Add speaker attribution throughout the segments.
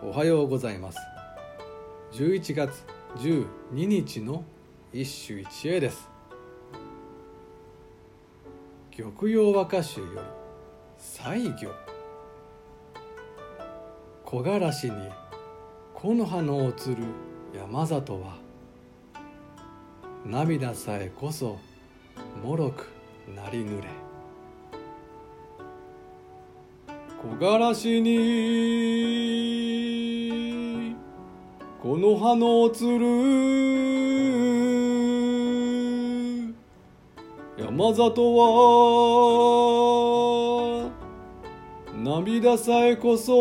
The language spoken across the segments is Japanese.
Speaker 1: おはようございます。11月12日の一首一会です。玉葉和歌集より西行。木枯らしに木の葉の映る山里は涙さえこそもろくなりぬれ。木枯らしに。この葉の映る。山里は。涙さえこそ。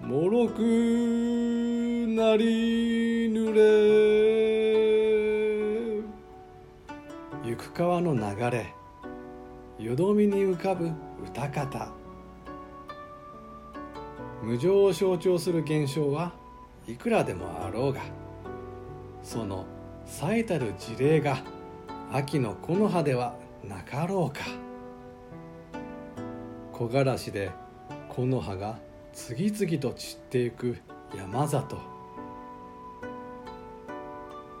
Speaker 1: もろくなりぬれ。行く川の流れ。よどみに浮かぶ歌方。無常を象徴する現象はいくらでもあろうがその最たる事例が秋の木の葉ではなかろうか。木枯らしで木の葉が次々と散っていく山里。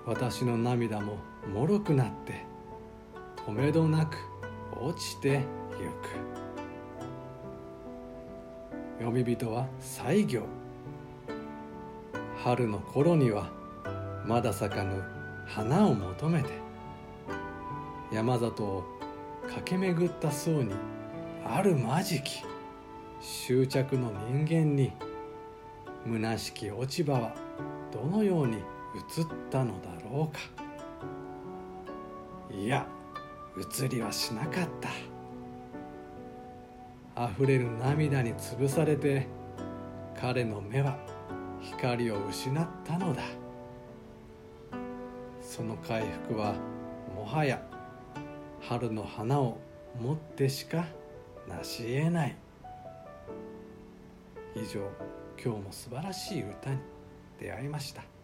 Speaker 1: 私の涙ももろくなって止めどなく落ちてゆく。読み人は西行。春の頃にはまだ咲かぬ花を求めて山里を駆け巡った層にあるまじき執着の人間に虚しき落ち葉はどのように映ったのだろうか。いや移りはしなかった。溢れる涙に潰されて彼の目は光を失ったのだ。その回復はもはや春の花を持ってしかなし得ない。以上今日も素晴らしい歌に出会いました。